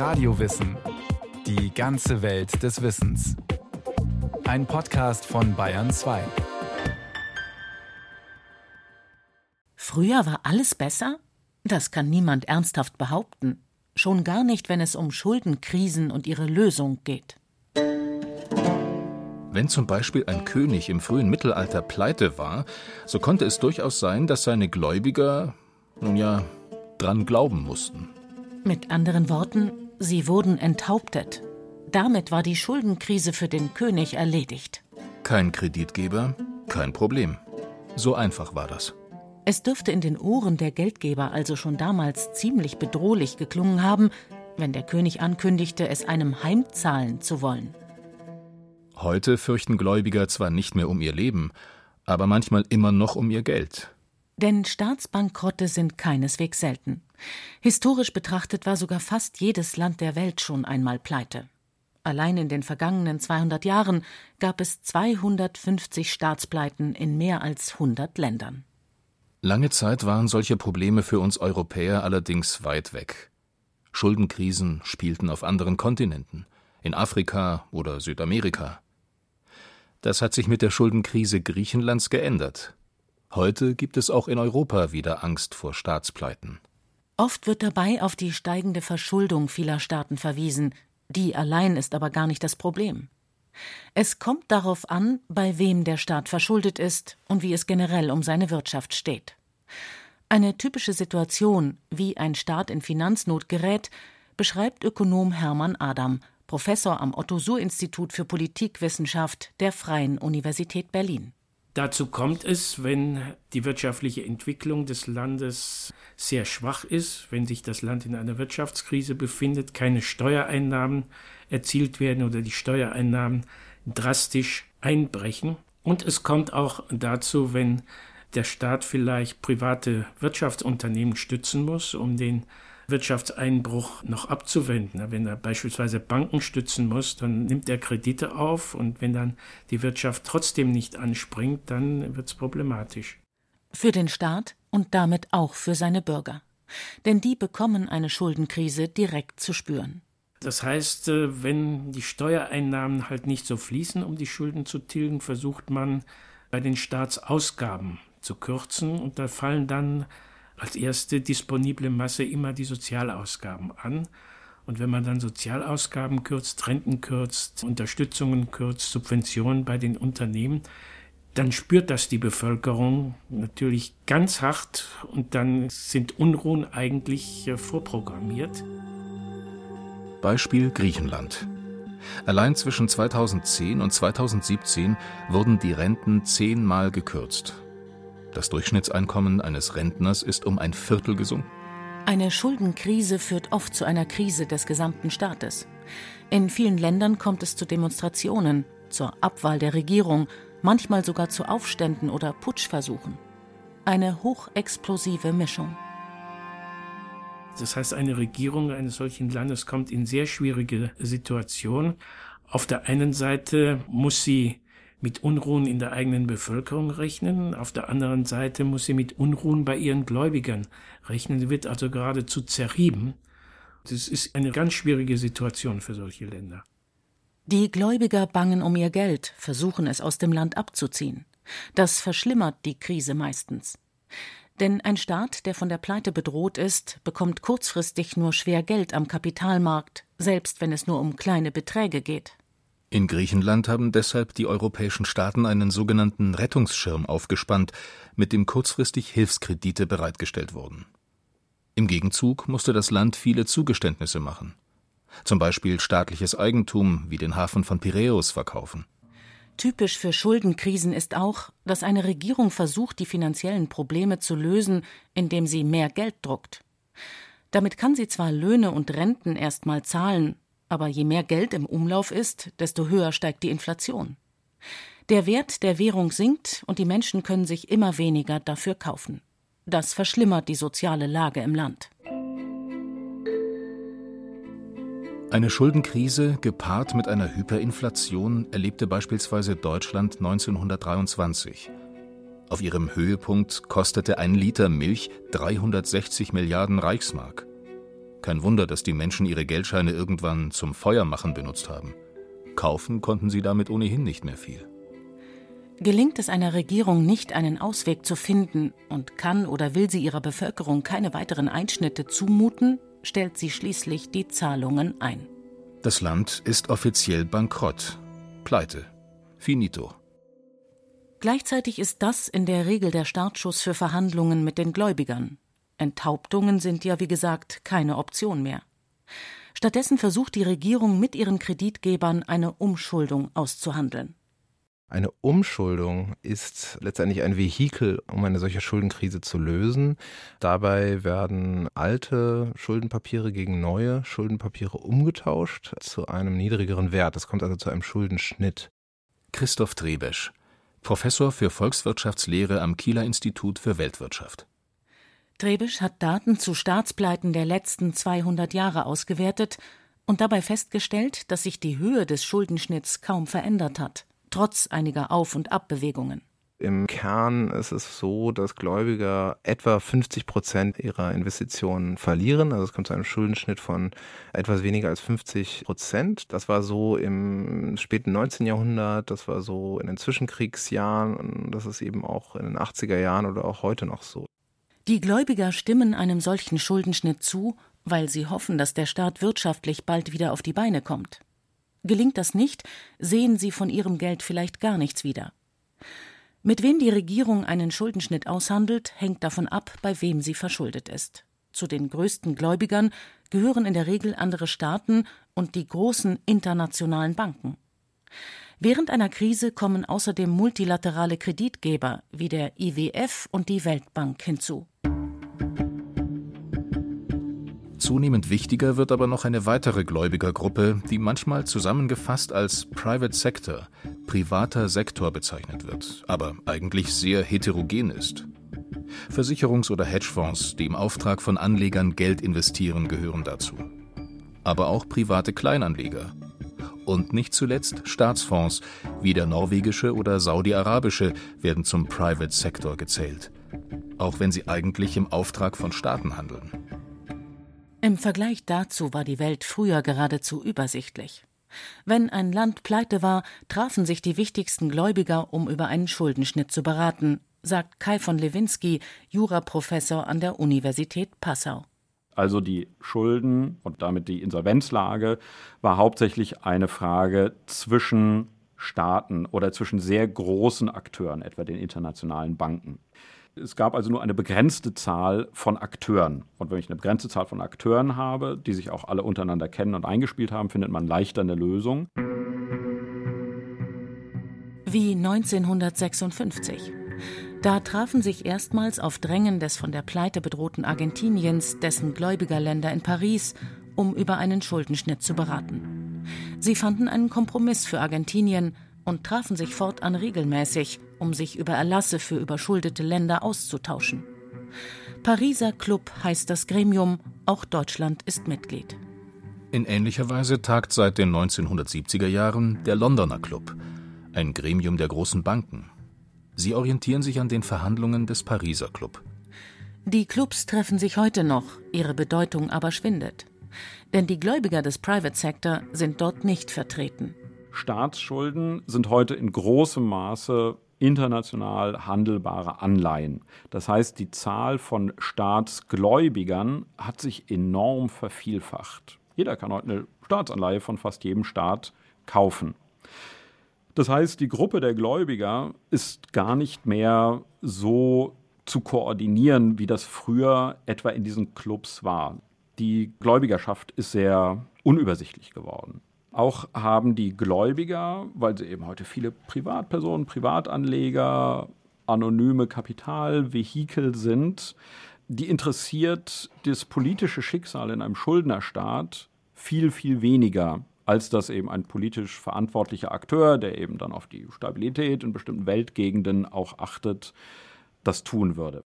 Radiowissen. Die ganze Welt des Wissens. Ein Podcast von Bayern 2. Früher war alles besser? Das kann niemand ernsthaft behaupten. Schon gar nicht, wenn es um Schuldenkrisen und ihre Lösung geht. Wenn zum Beispiel ein König im frühen Mittelalter pleite war, so konnte es durchaus sein, dass seine Gläubiger, nun ja, dran glauben mussten. Mit anderen Worten, sie wurden enthauptet. Damit war die Schuldenkrise für den König erledigt. Kein Kreditgeber, kein Problem. So einfach war das. Es dürfte in den Ohren der Geldgeber also schon damals ziemlich bedrohlich geklungen haben, wenn der König ankündigte, es einem heimzahlen zu wollen. Heute fürchten Gläubiger zwar nicht mehr um ihr Leben, aber manchmal immer noch um ihr Geld. Denn Staatsbankrotte sind keineswegs selten. Historisch betrachtet war sogar fast jedes Land der Welt schon einmal pleite. Allein in den vergangenen 200 Jahren gab es 250 Staatspleiten in mehr als 100 Ländern. Lange Zeit waren solche Probleme für uns Europäer allerdings weit weg. Schuldenkrisen spielten auf anderen Kontinenten, in Afrika oder Südamerika. Das hat sich mit der Schuldenkrise Griechenlands geändert. Heute gibt es auch in Europa wieder Angst vor Staatspleiten. Oft wird dabei auf die steigende Verschuldung vieler Staaten verwiesen, die allein ist aber gar nicht das Problem. Es kommt darauf an, bei wem der Staat verschuldet ist und wie es generell um seine Wirtschaft steht. Eine typische Situation, wie ein Staat in Finanznot gerät, beschreibt Ökonom Hermann Adam Professor am Otto-Suhr-Institut für Politikwissenschaft der Freien Universität Berlin. Dazu kommt es, wenn die wirtschaftliche Entwicklung des Landes sehr schwach ist, wenn sich das Land in einer Wirtschaftskrise befindet, keine Steuereinnahmen erzielt werden oder die Steuereinnahmen drastisch einbrechen. Und es kommt auch dazu, wenn der Staat vielleicht private Wirtschaftsunternehmen stützen muss, um den Wirtschaftseinbruch noch abzuwenden. Wenn er beispielsweise Banken stützen muss, dann nimmt er Kredite auf und wenn dann die Wirtschaft trotzdem nicht anspringt, dann wird es problematisch. Für den Staat und damit auch für seine Bürger. Denn die bekommen eine Schuldenkrise direkt zu spüren. Das heißt, äh, wenn die Steuereinnahmen halt nicht so fließen, um die Schulden zu tilgen, versucht man bei den Staatsausgaben zu kürzen und da fallen dann als erste disponible Masse immer die Sozialausgaben an. Und wenn man dann Sozialausgaben kürzt, Renten kürzt, Unterstützungen kürzt, Subventionen bei den Unternehmen, dann spürt das die Bevölkerung natürlich ganz hart und dann sind Unruhen eigentlich äh, vorprogrammiert. Beispiel Griechenland. Allein zwischen 2010 und 2017 wurden die Renten zehnmal gekürzt. Das Durchschnittseinkommen eines Rentners ist um ein Viertel gesunken. Eine Schuldenkrise führt oft zu einer Krise des gesamten Staates. In vielen Ländern kommt es zu Demonstrationen, zur Abwahl der Regierung, manchmal sogar zu Aufständen oder Putschversuchen. Eine hochexplosive Mischung. Das heißt, eine Regierung eines solchen Landes kommt in sehr schwierige Situationen. Auf der einen Seite muss sie mit Unruhen in der eigenen Bevölkerung rechnen. Auf der anderen Seite muss sie mit Unruhen bei ihren Gläubigern rechnen. Sie wird also geradezu zerrieben. Das ist eine ganz schwierige Situation für solche Länder. Die Gläubiger bangen um ihr Geld, versuchen es aus dem Land abzuziehen. Das verschlimmert die Krise meistens. Denn ein Staat, der von der Pleite bedroht ist, bekommt kurzfristig nur schwer Geld am Kapitalmarkt, selbst wenn es nur um kleine Beträge geht. In Griechenland haben deshalb die europäischen Staaten einen sogenannten Rettungsschirm aufgespannt, mit dem kurzfristig Hilfskredite bereitgestellt wurden. Im Gegenzug musste das Land viele Zugeständnisse machen. Zum Beispiel staatliches Eigentum wie den Hafen von Piräus verkaufen. Typisch für Schuldenkrisen ist auch, dass eine Regierung versucht, die finanziellen Probleme zu lösen, indem sie mehr Geld druckt. Damit kann sie zwar Löhne und Renten erstmal zahlen, aber je mehr Geld im Umlauf ist, desto höher steigt die Inflation. Der Wert der Währung sinkt und die Menschen können sich immer weniger dafür kaufen. Das verschlimmert die soziale Lage im Land. Eine Schuldenkrise gepaart mit einer Hyperinflation erlebte beispielsweise Deutschland 1923. Auf ihrem Höhepunkt kostete ein Liter Milch 360 Milliarden Reichsmark. Kein Wunder, dass die Menschen ihre Geldscheine irgendwann zum Feuermachen benutzt haben. Kaufen konnten sie damit ohnehin nicht mehr viel. Gelingt es einer Regierung nicht, einen Ausweg zu finden und kann oder will sie ihrer Bevölkerung keine weiteren Einschnitte zumuten, stellt sie schließlich die Zahlungen ein. Das Land ist offiziell bankrott. Pleite. Finito. Gleichzeitig ist das in der Regel der Startschuss für Verhandlungen mit den Gläubigern. Enthauptungen sind ja, wie gesagt, keine Option mehr. Stattdessen versucht die Regierung mit ihren Kreditgebern eine Umschuldung auszuhandeln. Eine Umschuldung ist letztendlich ein Vehikel, um eine solche Schuldenkrise zu lösen. Dabei werden alte Schuldenpapiere gegen neue Schuldenpapiere umgetauscht zu einem niedrigeren Wert. Es kommt also zu einem Schuldenschnitt. Christoph Trebesch, Professor für Volkswirtschaftslehre am Kieler Institut für Weltwirtschaft. Trebesch hat Daten zu Staatspleiten der letzten 200 Jahre ausgewertet und dabei festgestellt, dass sich die Höhe des Schuldenschnitts kaum verändert hat trotz einiger Auf- und Abbewegungen. Im Kern ist es so, dass Gläubiger etwa 50 Prozent ihrer Investitionen verlieren. Also es kommt zu einem Schuldenschnitt von etwas weniger als 50 Prozent. Das war so im späten 19. Jahrhundert, das war so in den Zwischenkriegsjahren und das ist eben auch in den 80er Jahren oder auch heute noch so. Die Gläubiger stimmen einem solchen Schuldenschnitt zu, weil sie hoffen, dass der Staat wirtschaftlich bald wieder auf die Beine kommt. Gelingt das nicht, sehen sie von ihrem Geld vielleicht gar nichts wieder. Mit wem die Regierung einen Schuldenschnitt aushandelt, hängt davon ab, bei wem sie verschuldet ist. Zu den größten Gläubigern gehören in der Regel andere Staaten und die großen internationalen Banken. Während einer Krise kommen außerdem multilaterale Kreditgeber wie der IWF und die Weltbank hinzu. Zunehmend wichtiger wird aber noch eine weitere Gläubigergruppe, die manchmal zusammengefasst als Private Sector, privater Sektor bezeichnet wird, aber eigentlich sehr heterogen ist. Versicherungs- oder Hedgefonds, die im Auftrag von Anlegern Geld investieren, gehören dazu. Aber auch private Kleinanleger. Und nicht zuletzt Staatsfonds, wie der norwegische oder saudi-arabische, werden zum Private Sector gezählt. Auch wenn sie eigentlich im Auftrag von Staaten handeln. Im Vergleich dazu war die Welt früher geradezu übersichtlich. Wenn ein Land pleite war, trafen sich die wichtigsten Gläubiger, um über einen Schuldenschnitt zu beraten, sagt Kai von Lewinsky, Juraprofessor an der Universität Passau. Also die Schulden und damit die Insolvenzlage war hauptsächlich eine Frage zwischen Staaten oder zwischen sehr großen Akteuren, etwa den internationalen Banken. Es gab also nur eine begrenzte Zahl von Akteuren. Und wenn ich eine begrenzte Zahl von Akteuren habe, die sich auch alle untereinander kennen und eingespielt haben, findet man leichter eine Lösung. Wie 1956. Da trafen sich erstmals auf Drängen des von der Pleite bedrohten Argentiniens dessen Gläubigerländer in Paris, um über einen Schuldenschnitt zu beraten. Sie fanden einen Kompromiss für Argentinien und trafen sich fortan regelmäßig, um sich über Erlasse für überschuldete Länder auszutauschen. Pariser Club heißt das Gremium, auch Deutschland ist Mitglied. In ähnlicher Weise tagt seit den 1970er Jahren der Londoner Club, ein Gremium der großen Banken. Sie orientieren sich an den Verhandlungen des Pariser Club. Die Clubs treffen sich heute noch, ihre Bedeutung aber schwindet. Denn die Gläubiger des Private Sector sind dort nicht vertreten. Staatsschulden sind heute in großem Maße international handelbare Anleihen. Das heißt, die Zahl von Staatsgläubigern hat sich enorm vervielfacht. Jeder kann heute eine Staatsanleihe von fast jedem Staat kaufen. Das heißt, die Gruppe der Gläubiger ist gar nicht mehr so zu koordinieren, wie das früher etwa in diesen Clubs war. Die Gläubigerschaft ist sehr unübersichtlich geworden. Auch haben die Gläubiger, weil sie eben heute viele Privatpersonen, Privatanleger, anonyme Kapitalvehikel sind, die interessiert das politische Schicksal in einem Schuldnerstaat viel, viel weniger, als dass eben ein politisch verantwortlicher Akteur, der eben dann auf die Stabilität in bestimmten Weltgegenden auch achtet, das tun würde.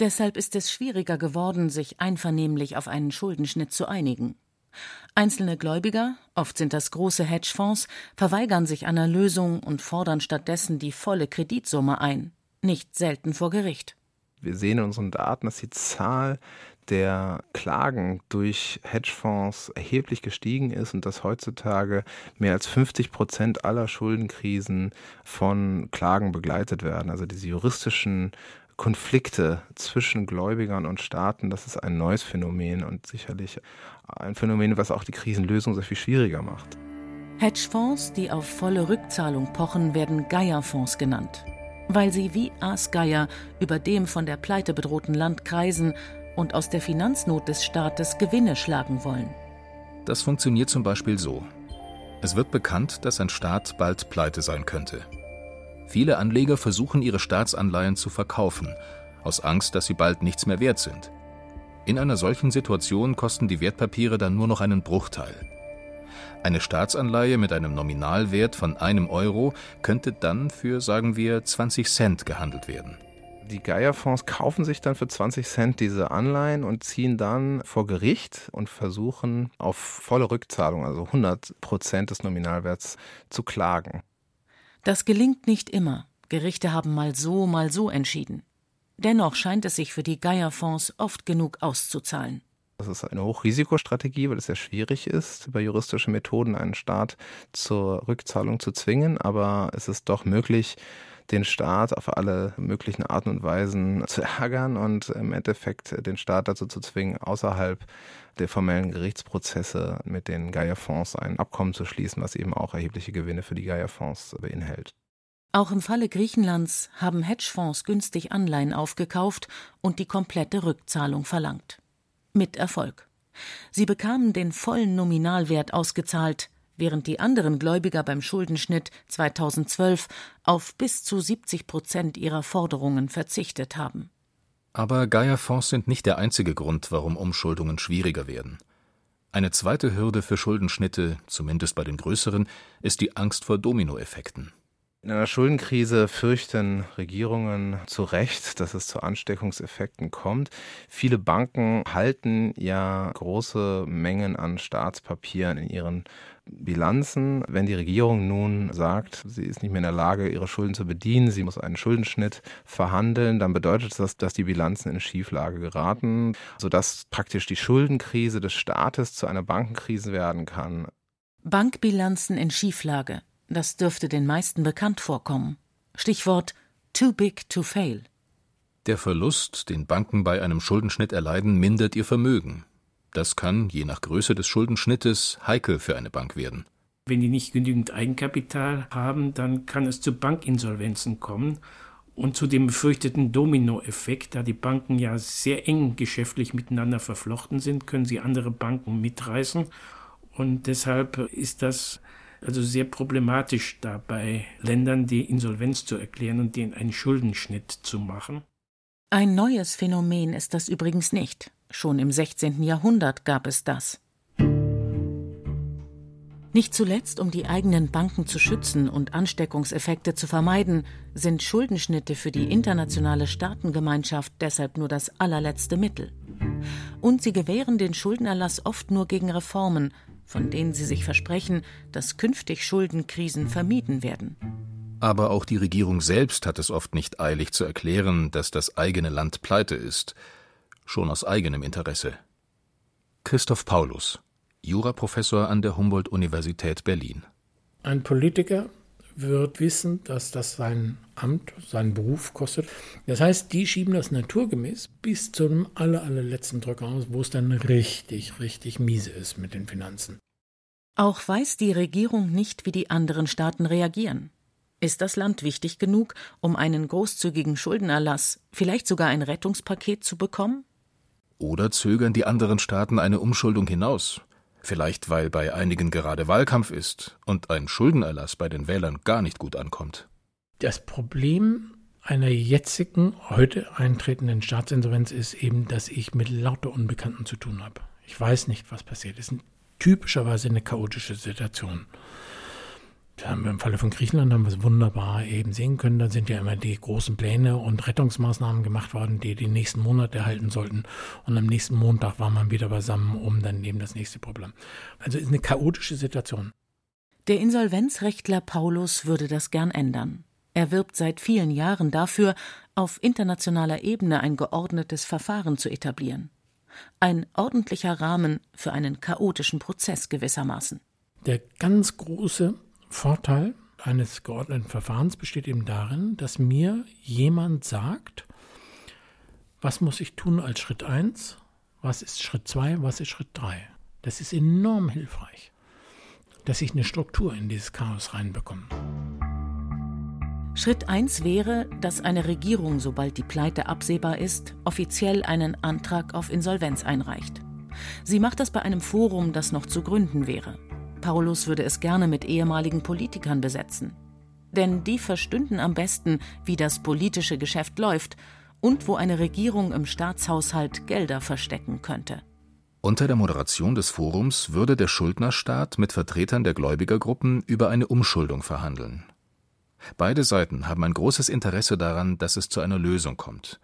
Deshalb ist es schwieriger geworden, sich einvernehmlich auf einen Schuldenschnitt zu einigen. Einzelne Gläubiger, oft sind das große Hedgefonds, verweigern sich einer Lösung und fordern stattdessen die volle Kreditsumme ein, nicht selten vor Gericht. Wir sehen in unseren Daten, dass die Zahl der Klagen durch Hedgefonds erheblich gestiegen ist und dass heutzutage mehr als 50 Prozent aller Schuldenkrisen von Klagen begleitet werden. Also diese juristischen Konflikte zwischen Gläubigern und Staaten, das ist ein neues Phänomen und sicherlich ein Phänomen, was auch die Krisenlösung sehr viel schwieriger macht. Hedgefonds, die auf volle Rückzahlung pochen, werden Geierfonds genannt, weil sie wie Aasgeier über dem von der Pleite bedrohten Land kreisen und aus der Finanznot des Staates Gewinne schlagen wollen. Das funktioniert zum Beispiel so. Es wird bekannt, dass ein Staat bald pleite sein könnte. Viele Anleger versuchen ihre Staatsanleihen zu verkaufen, aus Angst, dass sie bald nichts mehr wert sind. In einer solchen Situation kosten die Wertpapiere dann nur noch einen Bruchteil. Eine Staatsanleihe mit einem Nominalwert von einem Euro könnte dann für, sagen wir, 20 Cent gehandelt werden. Die Geierfonds kaufen sich dann für 20 Cent diese Anleihen und ziehen dann vor Gericht und versuchen auf volle Rückzahlung, also 100 Prozent des Nominalwerts, zu klagen. Das gelingt nicht immer. Gerichte haben mal so, mal so entschieden. Dennoch scheint es sich für die Geierfonds oft genug auszuzahlen. Das ist eine Hochrisikostrategie, weil es sehr schwierig ist, über juristische Methoden einen Staat zur Rückzahlung zu zwingen. Aber es ist doch möglich, den Staat auf alle möglichen Arten und Weisen zu ärgern und im Endeffekt den Staat dazu zu zwingen, außerhalb der formellen Gerichtsprozesse mit den Geierfonds ein Abkommen zu schließen, was eben auch erhebliche Gewinne für die Geierfonds beinhält. Auch im Falle Griechenlands haben Hedgefonds günstig Anleihen aufgekauft und die komplette Rückzahlung verlangt. Mit Erfolg. Sie bekamen den vollen Nominalwert ausgezahlt, während die anderen Gläubiger beim Schuldenschnitt 2012 auf bis zu 70 Prozent ihrer Forderungen verzichtet haben. Aber Gaia-Fonds sind nicht der einzige Grund, warum Umschuldungen schwieriger werden. Eine zweite Hürde für Schuldenschnitte, zumindest bei den größeren, ist die Angst vor Dominoeffekten. In einer Schuldenkrise fürchten Regierungen zu Recht, dass es zu Ansteckungseffekten kommt. Viele Banken halten ja große Mengen an Staatspapieren in ihren Bilanzen. Wenn die Regierung nun sagt, sie ist nicht mehr in der Lage, ihre Schulden zu bedienen, sie muss einen Schuldenschnitt verhandeln, dann bedeutet das, dass die Bilanzen in Schieflage geraten, sodass praktisch die Schuldenkrise des Staates zu einer Bankenkrise werden kann. Bankbilanzen in Schieflage. Das dürfte den meisten bekannt vorkommen. Stichwort too big to fail. Der Verlust, den Banken bei einem Schuldenschnitt erleiden, mindert ihr Vermögen. Das kann, je nach Größe des Schuldenschnittes, heikel für eine Bank werden. Wenn die nicht genügend Eigenkapital haben, dann kann es zu Bankinsolvenzen kommen und zu dem befürchteten Dominoeffekt, da die Banken ja sehr eng geschäftlich miteinander verflochten sind, können sie andere Banken mitreißen. Und deshalb ist das also sehr problematisch dabei, Ländern die Insolvenz zu erklären und denen einen Schuldenschnitt zu machen. Ein neues Phänomen ist das übrigens nicht. Schon im 16. Jahrhundert gab es das. Nicht zuletzt, um die eigenen Banken zu schützen und Ansteckungseffekte zu vermeiden, sind Schuldenschnitte für die internationale Staatengemeinschaft deshalb nur das allerletzte Mittel. Und sie gewähren den Schuldenerlass oft nur gegen Reformen, von denen sie sich versprechen, dass künftig Schuldenkrisen vermieden werden. Aber auch die Regierung selbst hat es oft nicht eilig zu erklären, dass das eigene Land pleite ist, schon aus eigenem Interesse. Christoph Paulus, Juraprofessor an der Humboldt-Universität Berlin. Ein Politiker wird wissen, dass das sein Amt, seinen Beruf kostet. Das heißt, die schieben das naturgemäß bis zu dem aller, allerletzten Drücker aus, wo es dann richtig, richtig miese ist mit den Finanzen. Auch weiß die Regierung nicht, wie die anderen Staaten reagieren. Ist das Land wichtig genug, um einen großzügigen Schuldenerlass, vielleicht sogar ein Rettungspaket zu bekommen? Oder zögern die anderen Staaten eine Umschuldung hinaus? Vielleicht weil bei einigen gerade Wahlkampf ist und ein Schuldenerlass bei den Wählern gar nicht gut ankommt. Das Problem einer jetzigen, heute eintretenden Staatsinsolvenz ist eben, dass ich mit lauter Unbekannten zu tun habe. Ich weiß nicht, was passiert. Es ist typischerweise eine chaotische Situation. Im Falle von Griechenland haben wir es wunderbar eben sehen können. Da sind ja immer die großen Pläne und Rettungsmaßnahmen gemacht worden, die die nächsten Monate halten sollten. Und am nächsten Montag war man wieder beisammen, um dann eben das nächste Problem. Also ist eine chaotische Situation. Der Insolvenzrechtler Paulus würde das gern ändern. Er wirbt seit vielen Jahren dafür, auf internationaler Ebene ein geordnetes Verfahren zu etablieren. Ein ordentlicher Rahmen für einen chaotischen Prozess gewissermaßen. Der ganz große Vorteil eines geordneten Verfahrens besteht eben darin, dass mir jemand sagt, was muss ich tun als Schritt 1, was ist Schritt 2, was ist Schritt 3. Das ist enorm hilfreich, dass ich eine Struktur in dieses Chaos reinbekomme. Schritt 1 wäre, dass eine Regierung, sobald die Pleite absehbar ist, offiziell einen Antrag auf Insolvenz einreicht. Sie macht das bei einem Forum, das noch zu gründen wäre. Paulus würde es gerne mit ehemaligen Politikern besetzen. Denn die verstünden am besten, wie das politische Geschäft läuft und wo eine Regierung im Staatshaushalt Gelder verstecken könnte. Unter der Moderation des Forums würde der Schuldnerstaat mit Vertretern der Gläubigergruppen über eine Umschuldung verhandeln. Beide Seiten haben ein großes Interesse daran, dass es zu einer Lösung kommt.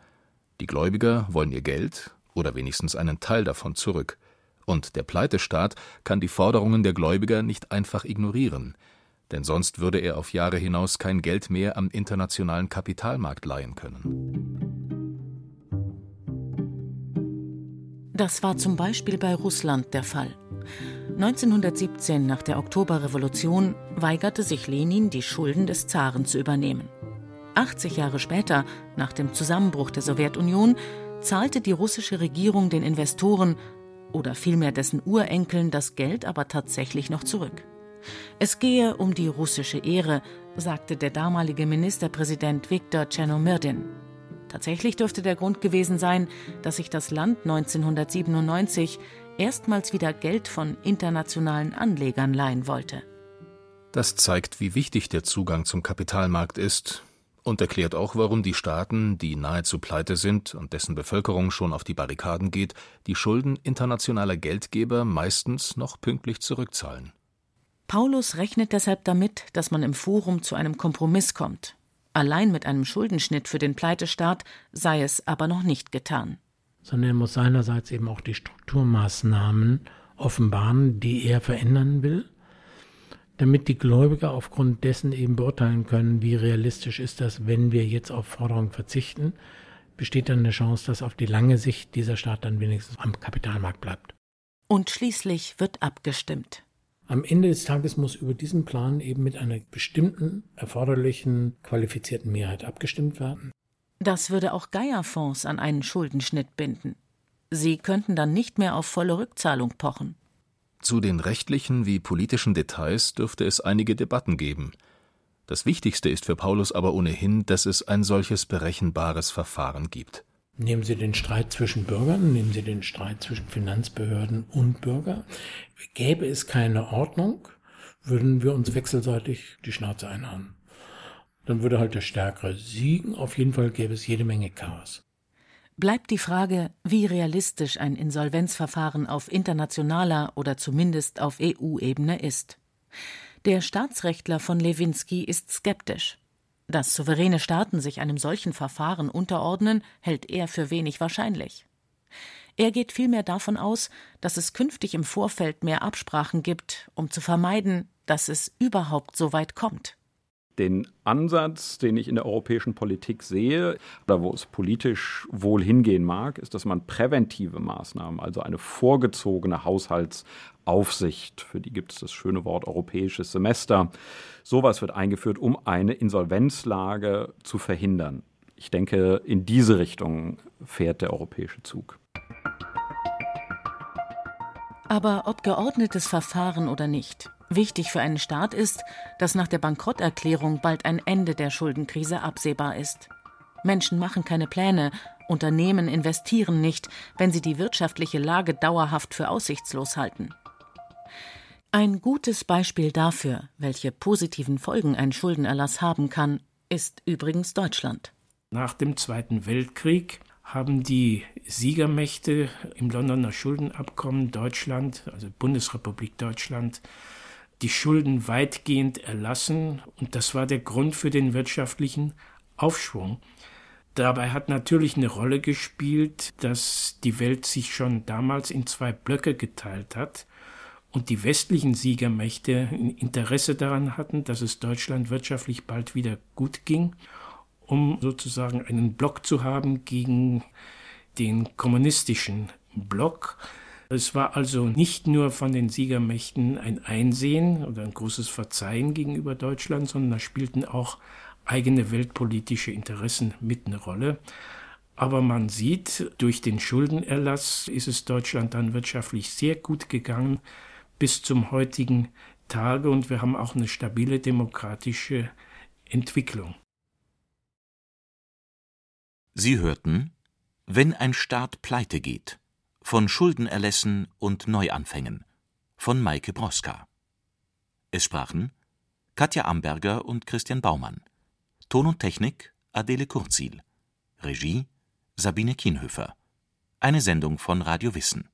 Die Gläubiger wollen ihr Geld oder wenigstens einen Teil davon zurück und der Pleitestaat kann die Forderungen der Gläubiger nicht einfach ignorieren, denn sonst würde er auf Jahre hinaus kein Geld mehr am internationalen Kapitalmarkt leihen können. Das war zum Beispiel bei Russland der Fall. 1917, nach der Oktoberrevolution, weigerte sich Lenin, die Schulden des Zaren zu übernehmen. 80 Jahre später, nach dem Zusammenbruch der Sowjetunion, zahlte die russische Regierung den Investoren oder vielmehr dessen Urenkeln das Geld aber tatsächlich noch zurück. Es gehe um die russische Ehre, sagte der damalige Ministerpräsident Viktor Tschernomyrdin. Tatsächlich dürfte der Grund gewesen sein, dass sich das Land 1997 erstmals wieder Geld von internationalen Anlegern leihen wollte. Das zeigt, wie wichtig der Zugang zum Kapitalmarkt ist und erklärt auch, warum die Staaten, die nahezu pleite sind und dessen Bevölkerung schon auf die Barrikaden geht, die Schulden internationaler Geldgeber meistens noch pünktlich zurückzahlen. Paulus rechnet deshalb damit, dass man im Forum zu einem Kompromiss kommt. Allein mit einem Schuldenschnitt für den Pleitestaat sei es aber noch nicht getan. Sondern er muss seinerseits eben auch die Strukturmaßnahmen offenbaren, die er verändern will damit die Gläubiger aufgrund dessen eben beurteilen können, wie realistisch ist das, wenn wir jetzt auf Forderungen verzichten, besteht dann eine Chance, dass auf die lange Sicht dieser Staat dann wenigstens am Kapitalmarkt bleibt. Und schließlich wird abgestimmt. Am Ende des Tages muss über diesen Plan eben mit einer bestimmten, erforderlichen, qualifizierten Mehrheit abgestimmt werden. Das würde auch Geierfonds an einen Schuldenschnitt binden. Sie könnten dann nicht mehr auf volle Rückzahlung pochen. Zu den rechtlichen wie politischen Details dürfte es einige Debatten geben. Das Wichtigste ist für Paulus aber ohnehin, dass es ein solches berechenbares Verfahren gibt. Nehmen Sie den Streit zwischen Bürgern, nehmen Sie den Streit zwischen Finanzbehörden und Bürger. Gäbe es keine Ordnung, würden wir uns wechselseitig die Schnauze einhauen. Dann würde halt der Stärkere siegen. Auf jeden Fall gäbe es jede Menge Chaos bleibt die Frage, wie realistisch ein Insolvenzverfahren auf internationaler oder zumindest auf EU-Ebene ist. Der Staatsrechtler von Lewinsky ist skeptisch. Dass souveräne Staaten sich einem solchen Verfahren unterordnen, hält er für wenig wahrscheinlich. Er geht vielmehr davon aus, dass es künftig im Vorfeld mehr Absprachen gibt, um zu vermeiden, dass es überhaupt so weit kommt den Ansatz, den ich in der europäischen Politik sehe, oder wo es politisch wohl hingehen mag, ist, dass man präventive Maßnahmen, also eine vorgezogene Haushaltsaufsicht, für die gibt es das schöne Wort europäisches Semester, sowas wird eingeführt, um eine Insolvenzlage zu verhindern. Ich denke, in diese Richtung fährt der europäische Zug. Aber ob geordnetes Verfahren oder nicht, Wichtig für einen Staat ist, dass nach der Bankrotterklärung bald ein Ende der Schuldenkrise absehbar ist. Menschen machen keine Pläne, Unternehmen investieren nicht, wenn sie die wirtschaftliche Lage dauerhaft für aussichtslos halten. Ein gutes Beispiel dafür, welche positiven Folgen ein Schuldenerlass haben kann, ist übrigens Deutschland. Nach dem Zweiten Weltkrieg haben die Siegermächte im Londoner Schuldenabkommen Deutschland, also Bundesrepublik Deutschland, die Schulden weitgehend erlassen und das war der Grund für den wirtschaftlichen Aufschwung. Dabei hat natürlich eine Rolle gespielt, dass die Welt sich schon damals in zwei Blöcke geteilt hat und die westlichen Siegermächte ein Interesse daran hatten, dass es Deutschland wirtschaftlich bald wieder gut ging, um sozusagen einen Block zu haben gegen den kommunistischen Block. Es war also nicht nur von den Siegermächten ein Einsehen oder ein großes Verzeihen gegenüber Deutschland, sondern da spielten auch eigene weltpolitische Interessen mit eine Rolle. Aber man sieht, durch den Schuldenerlass ist es Deutschland dann wirtschaftlich sehr gut gegangen bis zum heutigen Tage und wir haben auch eine stabile demokratische Entwicklung. Sie hörten Wenn ein Staat pleite geht von Schuldenerlässen und Neuanfängen von Maike Broska. Es sprachen Katja Amberger und Christian Baumann. Ton und Technik Adele Kurzil. Regie Sabine Kienhöfer. Eine Sendung von Radio Wissen